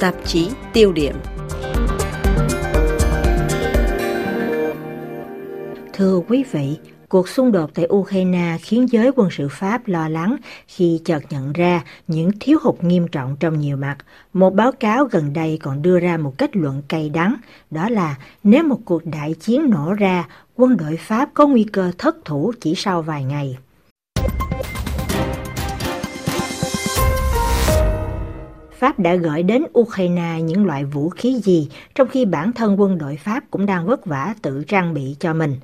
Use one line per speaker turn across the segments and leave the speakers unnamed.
Tạp chí tiêu điểm
Thưa quý vị, cuộc xung đột tại Ukraine khiến giới quân sự Pháp lo lắng khi chợt nhận ra những thiếu hụt nghiêm trọng trong nhiều mặt. Một báo cáo gần đây còn đưa ra một kết luận cay đắng, đó là nếu một cuộc đại chiến nổ ra, quân đội Pháp có nguy cơ thất thủ chỉ sau vài ngày. Pháp đã gửi đến Ukraine những loại vũ khí gì, trong khi bản thân quân đội Pháp cũng đang vất vả tự trang bị cho mình.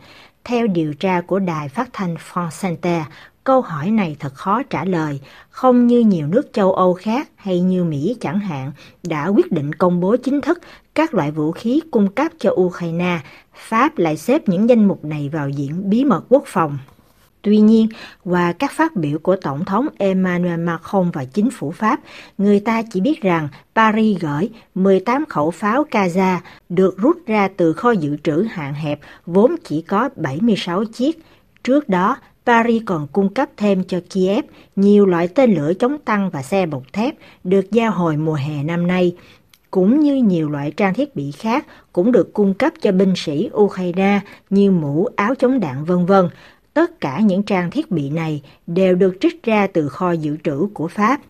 Theo điều tra của đài phát thanh France Inter, câu hỏi này thật khó trả lời, không như nhiều nước châu Âu khác hay như Mỹ chẳng hạn đã quyết định công bố chính thức các loại vũ khí cung cấp cho Ukraine, Pháp lại xếp những danh mục này vào diện bí mật quốc phòng. Tuy nhiên, qua các phát biểu của Tổng thống Emmanuel Macron và chính phủ Pháp, người ta chỉ biết rằng Paris gửi 18 khẩu pháo Kaza được rút ra từ kho dự trữ hạn hẹp vốn chỉ có 76 chiếc. Trước đó, Paris còn cung cấp thêm cho Kiev nhiều loại tên lửa chống tăng và xe bọc thép được giao hồi mùa hè năm nay, cũng như nhiều loại trang thiết bị khác cũng được cung cấp cho binh sĩ Ukraine như mũ, áo chống đạn vân vân. Tất cả những trang thiết bị này đều được trích ra từ kho dự trữ của Pháp.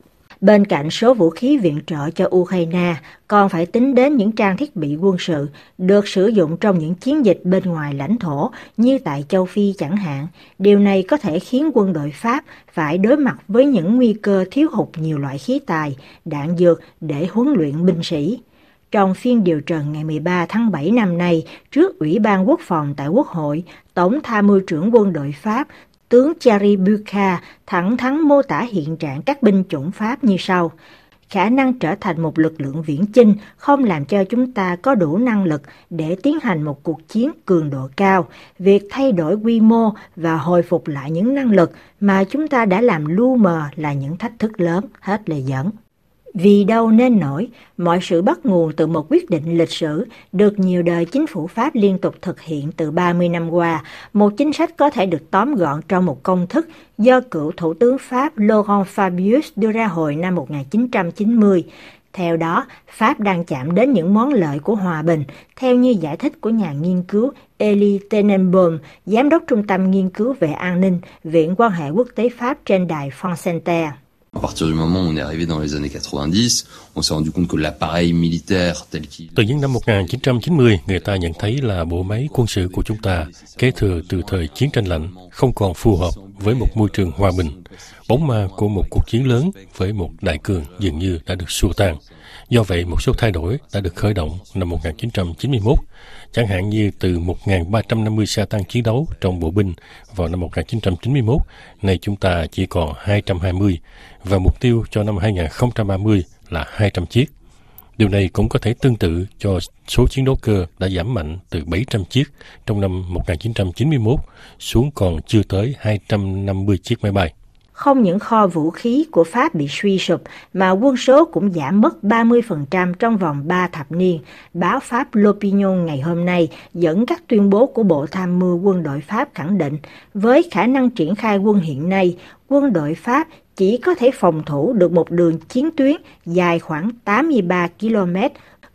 Bên cạnh số vũ khí viện trợ cho Ukraine, còn phải tính đến những trang thiết bị quân sự được sử dụng trong những chiến dịch bên ngoài lãnh thổ như tại châu Phi chẳng hạn. Điều này có thể khiến quân đội Pháp phải đối mặt với những nguy cơ thiếu hụt nhiều loại khí tài, đạn dược để huấn luyện binh sĩ. Trong phiên điều trần ngày 13 tháng 7 năm nay, trước Ủy ban Quốc phòng tại Quốc hội, Tổng tham mưu trưởng quân đội Pháp, tướng Thierry Buca thẳng thắn mô tả hiện trạng các binh chủng Pháp như sau. Khả năng trở thành một lực lượng viễn chinh không làm cho chúng ta có đủ năng lực để tiến hành một cuộc chiến cường độ cao. Việc thay đổi quy mô và hồi phục lại những năng lực mà chúng ta đã làm lu mờ là những thách thức lớn, hết lời dẫn. Vì đâu nên nổi, mọi sự bắt nguồn từ một quyết định lịch sử được nhiều đời chính phủ Pháp liên tục thực hiện từ 30 năm qua, một chính sách có thể được tóm gọn trong một công thức do cựu Thủ tướng Pháp Laurent Fabius đưa ra hồi năm 1990. Theo đó, Pháp đang chạm đến những món lợi của hòa bình, theo như giải thích của nhà nghiên cứu eli Tenenbaum, Giám đốc Trung tâm Nghiên cứu về An ninh, Viện quan hệ quốc tế Pháp trên đài France
À partir du moment où on est arrivé dans les années 90, on s'est rendu compte que l'appareil militaire tel qu'il...
Từ những năm 1990, người ta nhận thấy là bộ máy quân sự của chúng ta kế thừa từ thời chiến tranh lạnh không còn phù hợp với một môi trường hòa bình. Bóng ma của một cuộc chiến lớn với một đại cường dường như đã được xua tan. Do vậy, một số thay đổi đã được khởi động năm 1991, chẳng hạn như từ 1.350 xe tăng chiến đấu trong bộ binh vào năm 1991, nay chúng ta chỉ còn 220, và mục tiêu cho năm 2030 là 200 chiếc. Điều này cũng có thể tương tự cho số chiến đấu cơ đã giảm mạnh từ 700 chiếc trong năm 1991 xuống còn chưa tới 250 chiếc máy bay.
Không những kho vũ khí của Pháp bị suy sụp mà quân số cũng giảm mất 30% trong vòng 3 thập niên. Báo Pháp L'Opinion ngày hôm nay dẫn các tuyên bố của Bộ Tham mưu quân đội Pháp khẳng định với khả năng triển khai quân hiện nay, quân đội Pháp chỉ có thể phòng thủ được một đường chiến tuyến dài khoảng 83 km.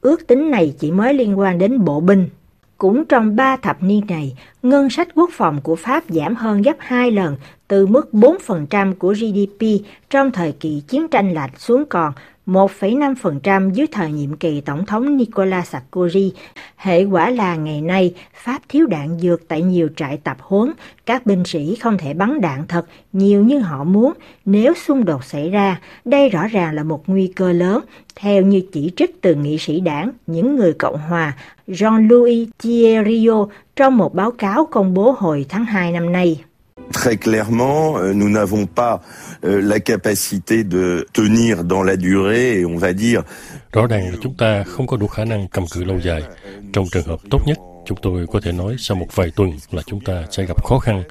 Ước tính này chỉ mới liên quan đến bộ binh. Cũng trong 3 thập niên này, ngân sách quốc phòng của Pháp giảm hơn gấp 2 lần từ mức 4% của GDP trong thời kỳ chiến tranh lạnh xuống còn 1,5% dưới thời nhiệm kỳ Tổng thống Nicolas Sarkozy. Hệ quả là ngày nay, Pháp thiếu đạn dược tại nhiều trại tập huấn, các binh sĩ không thể bắn đạn thật nhiều như họ muốn nếu xung đột xảy ra. Đây rõ ràng là một nguy cơ lớn, theo như chỉ trích từ nghị sĩ đảng, những người Cộng hòa Jean-Louis Thierry trong một báo cáo công bố hồi tháng 2 năm nay.
Très clairement, euh, nous n'avons pas euh, la capacité de tenir dans la durée et on va dire
Rõ ràng là chúng ta không có đủ khả năng cầm cự lâu dài. Trong trường hợp tốt nhất, chúng tôi có thể nói sau một vài tuần là chúng ta sẽ gặp khó khăn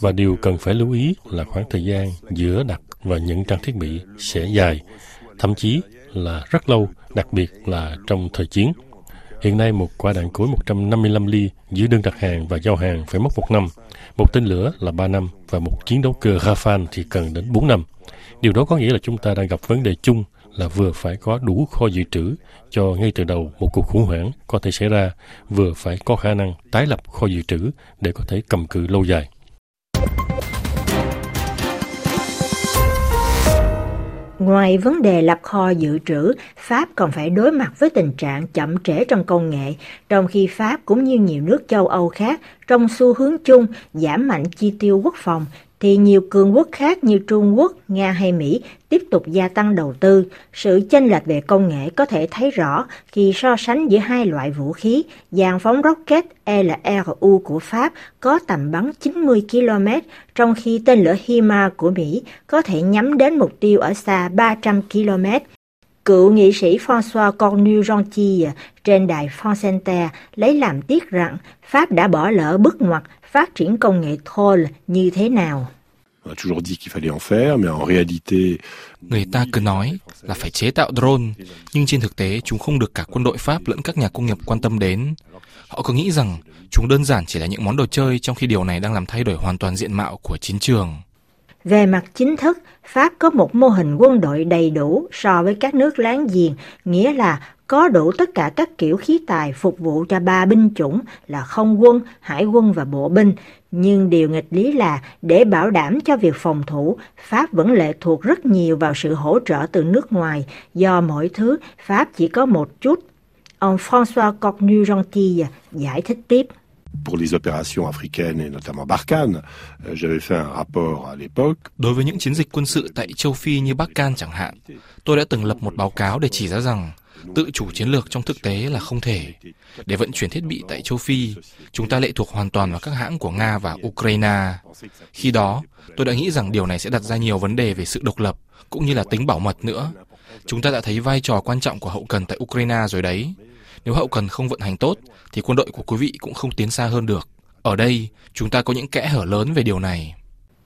và điều cần phải lưu ý là khoảng thời gian giữa đặt và những trang thiết bị sẽ dài, thậm chí là rất lâu, đặc biệt là trong thời chiến. Hiện nay một quả đạn cối 155 ly giữa đơn đặt hàng và giao hàng phải mất một năm, một tên lửa là 3 năm và một chiến đấu cơ Rafale thì cần đến 4 năm. Điều đó có nghĩa là chúng ta đang gặp vấn đề chung là vừa phải có đủ kho dự trữ cho ngay từ đầu một cuộc khủng hoảng có thể xảy ra, vừa phải có khả năng tái lập kho dự trữ để có thể cầm cự lâu dài.
Ngoài vấn đề lập kho dự trữ, Pháp còn phải đối mặt với tình trạng chậm trễ trong công nghệ, trong khi Pháp cũng như nhiều nước châu Âu khác trong xu hướng chung giảm mạnh chi tiêu quốc phòng thì nhiều cường quốc khác như Trung Quốc, Nga hay Mỹ tiếp tục gia tăng đầu tư. Sự chênh lệch về công nghệ có thể thấy rõ khi so sánh giữa hai loại vũ khí, dàn phóng rocket LRU của Pháp có tầm bắn 90 km, trong khi tên lửa HIMARS của Mỹ có thể nhắm đến mục tiêu ở xa 300 km. Cựu nghị sĩ François cornu trên đài France Inter lấy làm tiếc rằng Pháp đã bỏ lỡ bước ngoặt phát triển công nghệ Thol như thế nào.
Người ta cứ nói là phải chế tạo drone, nhưng trên thực tế chúng không được cả quân đội Pháp lẫn các nhà công nghiệp quan tâm đến. Họ cứ nghĩ rằng chúng đơn giản chỉ là những món đồ chơi trong khi điều này đang làm thay đổi hoàn toàn diện mạo của chiến trường.
Về mặt chính thức, Pháp có một mô hình quân đội đầy đủ so với các nước láng giềng, nghĩa là có đủ tất cả các kiểu khí tài phục vụ cho ba binh chủng là không quân, hải quân và bộ binh. Nhưng điều nghịch lý là để bảo đảm cho việc phòng thủ, Pháp vẫn lệ thuộc rất nhiều vào sự hỗ trợ từ nước ngoài, do mọi thứ Pháp chỉ có một chút. Ông François Cornu-Gentille giải thích tiếp
pour les opérations africaines et notamment Barkhane. Euh, j'avais fait un rapport à l'époque.
Đối với những chiến dịch quân sự tại châu Phi như Barkhane chẳng hạn, tôi đã từng lập một báo cáo để chỉ ra rằng tự chủ chiến lược trong thực tế là không thể. Để vận chuyển thiết bị tại châu Phi, chúng ta lệ thuộc hoàn toàn vào các hãng của Nga và Ukraine. Khi đó, tôi đã nghĩ rằng điều này sẽ đặt ra nhiều vấn đề về sự độc lập cũng như là tính bảo mật nữa. Chúng ta đã thấy vai trò quan trọng của hậu cần tại Ukraine rồi đấy. Nếu hậu cần không vận hành tốt, thì quân đội của quý vị cũng không tiến xa hơn được. Ở đây, chúng ta có những kẽ hở lớn về điều này.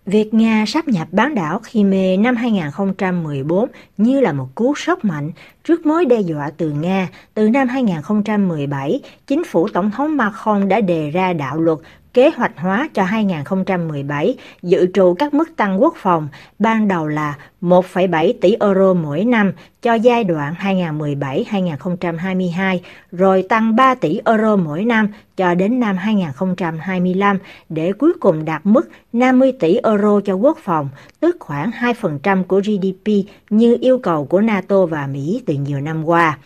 Việc Nga sắp nhập bán đảo Crimea năm 2014 như là một cú sốc mạnh trước mối đe dọa từ Nga. Từ năm 2017, chính phủ Tổng thống Macron đã đề ra đạo luật kế hoạch hóa cho 2017 dự trù các mức tăng quốc phòng ban đầu là 1,7 tỷ euro mỗi năm cho giai đoạn 2017-2022, rồi tăng 3 tỷ euro mỗi năm cho đến năm 2025 để cuối cùng đạt mức 50 tỷ euro cho quốc phòng, tức khoảng 2% của GDP như yêu cầu của NATO và Mỹ từ nhiều năm qua.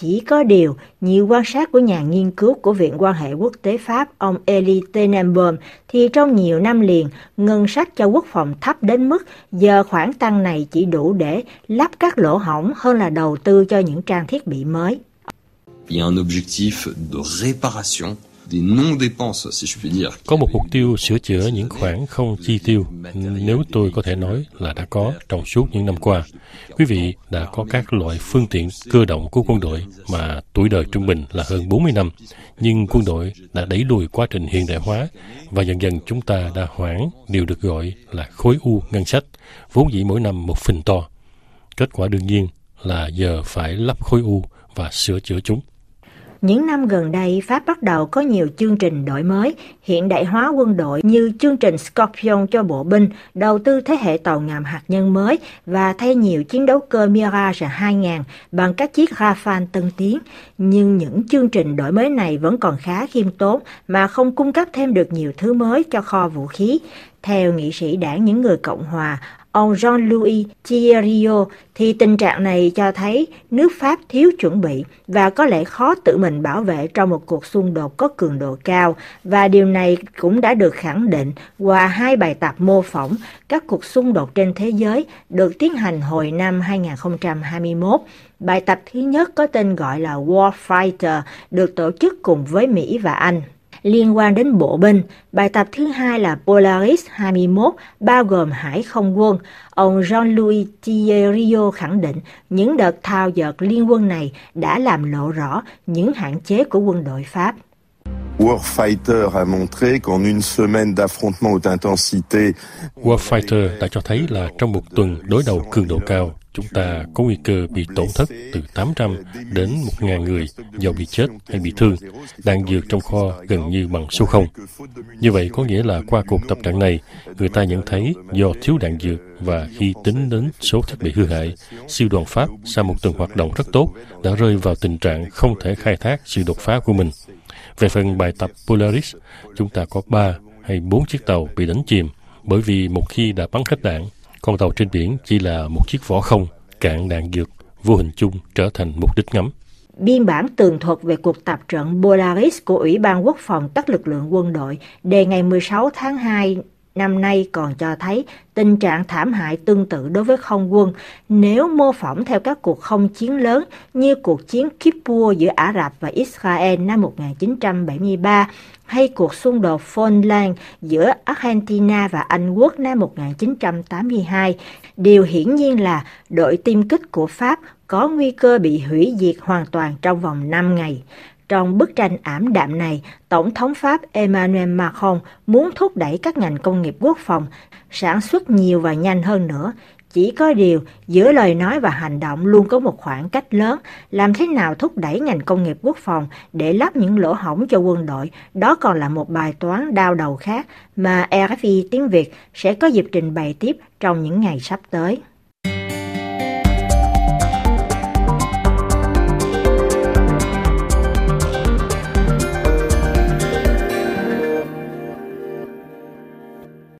Chỉ có điều, nhiều quan sát của nhà nghiên cứu của Viện quan hệ quốc tế Pháp ông Elie Tenenbaum thì trong nhiều năm liền, ngân sách cho quốc phòng thấp đến mức giờ khoản tăng này chỉ đủ để lắp các lỗ hỏng hơn là đầu tư cho những trang thiết bị mới.
Il y a un objectif de réparation
có một mục tiêu sửa chữa những khoản không chi tiêu, nếu tôi có thể nói là đã có trong suốt những năm qua. Quý vị đã có các loại phương tiện cơ động của quân đội mà tuổi đời trung bình là hơn 40 năm, nhưng quân đội đã đẩy lùi quá trình hiện đại hóa và dần dần chúng ta đã hoãn điều được gọi là khối u ngân sách, vốn dĩ mỗi năm một phình to. Kết quả đương nhiên là giờ phải lắp khối u và sửa chữa chúng.
Những năm gần đây, Pháp bắt đầu có nhiều chương trình đổi mới, hiện đại hóa quân đội như chương trình Scorpion cho bộ binh, đầu tư thế hệ tàu ngầm hạt nhân mới và thay nhiều chiến đấu cơ Mirage 2000 bằng các chiếc Rafale tân tiến. Nhưng những chương trình đổi mới này vẫn còn khá khiêm tốn mà không cung cấp thêm được nhiều thứ mới cho kho vũ khí. Theo nghị sĩ đảng những người Cộng hòa, ông Jean-Louis Thierry thì tình trạng này cho thấy nước Pháp thiếu chuẩn bị và có lẽ khó tự mình bảo vệ trong một cuộc xung đột có cường độ cao và điều này cũng đã được khẳng định qua hai bài tập mô phỏng các cuộc xung đột trên thế giới được tiến hành hồi năm 2021. Bài tập thứ nhất có tên gọi là Warfighter được tổ chức cùng với Mỹ và Anh liên quan đến bộ binh. Bài tập thứ hai là Polaris 21, bao gồm hải không quân. Ông Jean-Louis Thierry khẳng định những đợt thao dợt liên quân này đã làm lộ rõ những hạn chế của quân đội Pháp.
Warfighter a montré qu'en une semaine d'affrontement haute intensité,
Warfighter đã cho thấy là trong một tuần đối đầu cường độ cao, chúng ta có nguy cơ bị tổn thất từ 800 đến 1.000 người do bị chết hay bị thương, đạn dược trong kho gần như bằng số không. Như vậy có nghĩa là qua cuộc tập trận này, người ta nhận thấy do thiếu đạn dược và khi tính đến số thiết bị hư hại, siêu đoàn Pháp sau một tuần hoạt động rất tốt đã rơi vào tình trạng không thể khai thác sự đột phá của mình. Về phần bài tập Polaris, chúng ta có 3 hay 4 chiếc tàu bị đánh chìm bởi vì một khi đã bắn hết đạn, con tàu trên biển chỉ là một chiếc vỏ không, cạn đạn dược, vô hình chung trở thành mục đích ngắm.
Biên bản tường thuật về cuộc tập trận Polaris của Ủy ban Quốc phòng các lực lượng quân đội đề ngày 16 tháng 2 năm nay còn cho thấy tình trạng thảm hại tương tự đối với không quân nếu mô phỏng theo các cuộc không chiến lớn như cuộc chiến Kippur giữa Ả Rập và Israel năm 1973 hay cuộc xung đột Falkland giữa Argentina và Anh Quốc năm 1982, điều hiển nhiên là đội tiêm kích của Pháp có nguy cơ bị hủy diệt hoàn toàn trong vòng 5 ngày. Trong bức tranh ảm đạm này, Tổng thống Pháp Emmanuel Macron muốn thúc đẩy các ngành công nghiệp quốc phòng sản xuất nhiều và nhanh hơn nữa. Chỉ có điều, giữa lời nói và hành động luôn có một khoảng cách lớn. Làm thế nào thúc đẩy ngành công nghiệp quốc phòng để lắp những lỗ hổng cho quân đội, đó còn là một bài toán đau đầu khác mà e RFI tiếng Việt sẽ có dịp trình bày tiếp trong những ngày sắp tới.